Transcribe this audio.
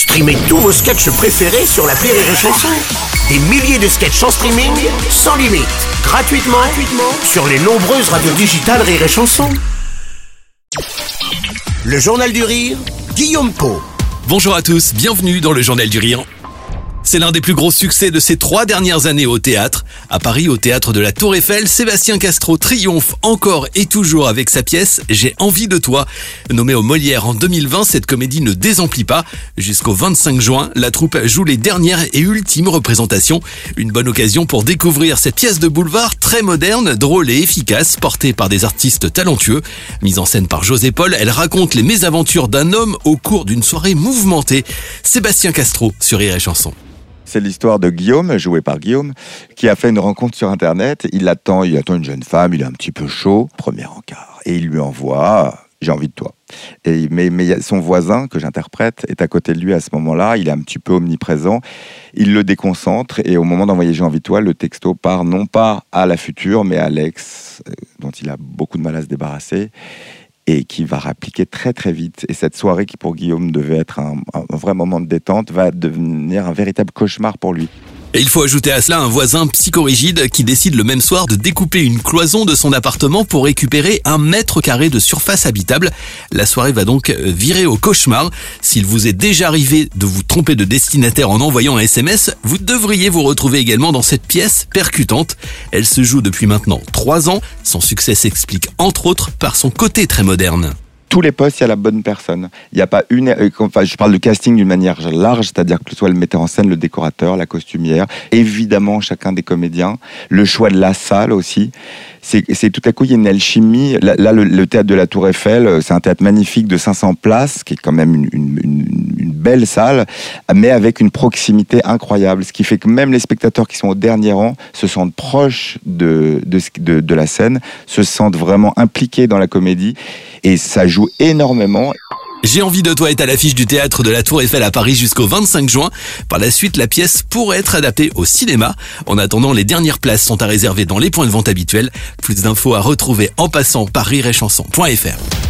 Streamez tous vos sketchs préférés sur la Rire et Chanson. Des milliers de sketchs en streaming, sans limite, gratuitement, gratuitement sur les nombreuses radios digitales Rire et Chanson. Le Journal du Rire, Guillaume Po. Bonjour à tous, bienvenue dans le Journal du Rire. C'est l'un des plus gros succès de ces trois dernières années au théâtre. À Paris, au théâtre de la Tour Eiffel, Sébastien Castro triomphe encore et toujours avec sa pièce J'ai envie de toi. Nommée au Molière en 2020, cette comédie ne désemplit pas. Jusqu'au 25 juin, la troupe joue les dernières et ultimes représentations. Une bonne occasion pour découvrir cette pièce de boulevard très moderne, drôle et efficace, portée par des artistes talentueux. Mise en scène par José Paul, elle raconte les mésaventures d'un homme au cours d'une soirée mouvementée. Sébastien Castro sur Rire et Chanson. C'est l'histoire de Guillaume, joué par Guillaume, qui a fait une rencontre sur Internet. Il attend, il attend une jeune femme, il est un petit peu chaud, premier encart, et il lui envoie j'ai envie de toi. Et, mais, mais son voisin, que j'interprète, est à côté de lui à ce moment-là. Il est un petit peu omniprésent. Il le déconcentre. Et au moment d'envoyer J'ai envie de toi, le texto part non pas à la future, mais à l'ex, euh, dont il a beaucoup de mal à se débarrasser et qui va répliquer très très vite. Et cette soirée qui pour Guillaume devait être un vrai moment de détente va devenir un véritable cauchemar pour lui. Il faut ajouter à cela un voisin psychorigide qui décide le même soir de découper une cloison de son appartement pour récupérer un mètre carré de surface habitable. La soirée va donc virer au cauchemar. S'il vous est déjà arrivé de vous tromper de destinataire en envoyant un SMS, vous devriez vous retrouver également dans cette pièce percutante. Elle se joue depuis maintenant trois ans. Son succès s'explique entre autres par son côté très moderne tous les postes, il y a la bonne personne. Il n'y a pas une. Euh, enfin, je parle de casting d'une manière large, c'est-à-dire que ce soit le metteur en scène, le décorateur, la costumière, évidemment chacun des comédiens, le choix de la salle aussi. C'est tout à coup il y a une alchimie. Là, le, théâtre de la Tour Eiffel, euh, c'est un théâtre magnifique de 500 places, qui est quand même une, belle salle, mais avec une proximité incroyable, ce qui fait que même les spectateurs qui sont au dernier rang se sentent proches de, de, de la scène, se sentent vraiment impliqués dans la comédie, et ça joue énormément. J'ai envie de toi est à l'affiche du théâtre de la Tour Eiffel à Paris jusqu'au 25 juin. Par la suite, la pièce pourrait être adaptée au cinéma. En attendant, les dernières places sont à réserver dans les points de vente habituels. Plus d'infos à retrouver en passant par rireetchanson.fr.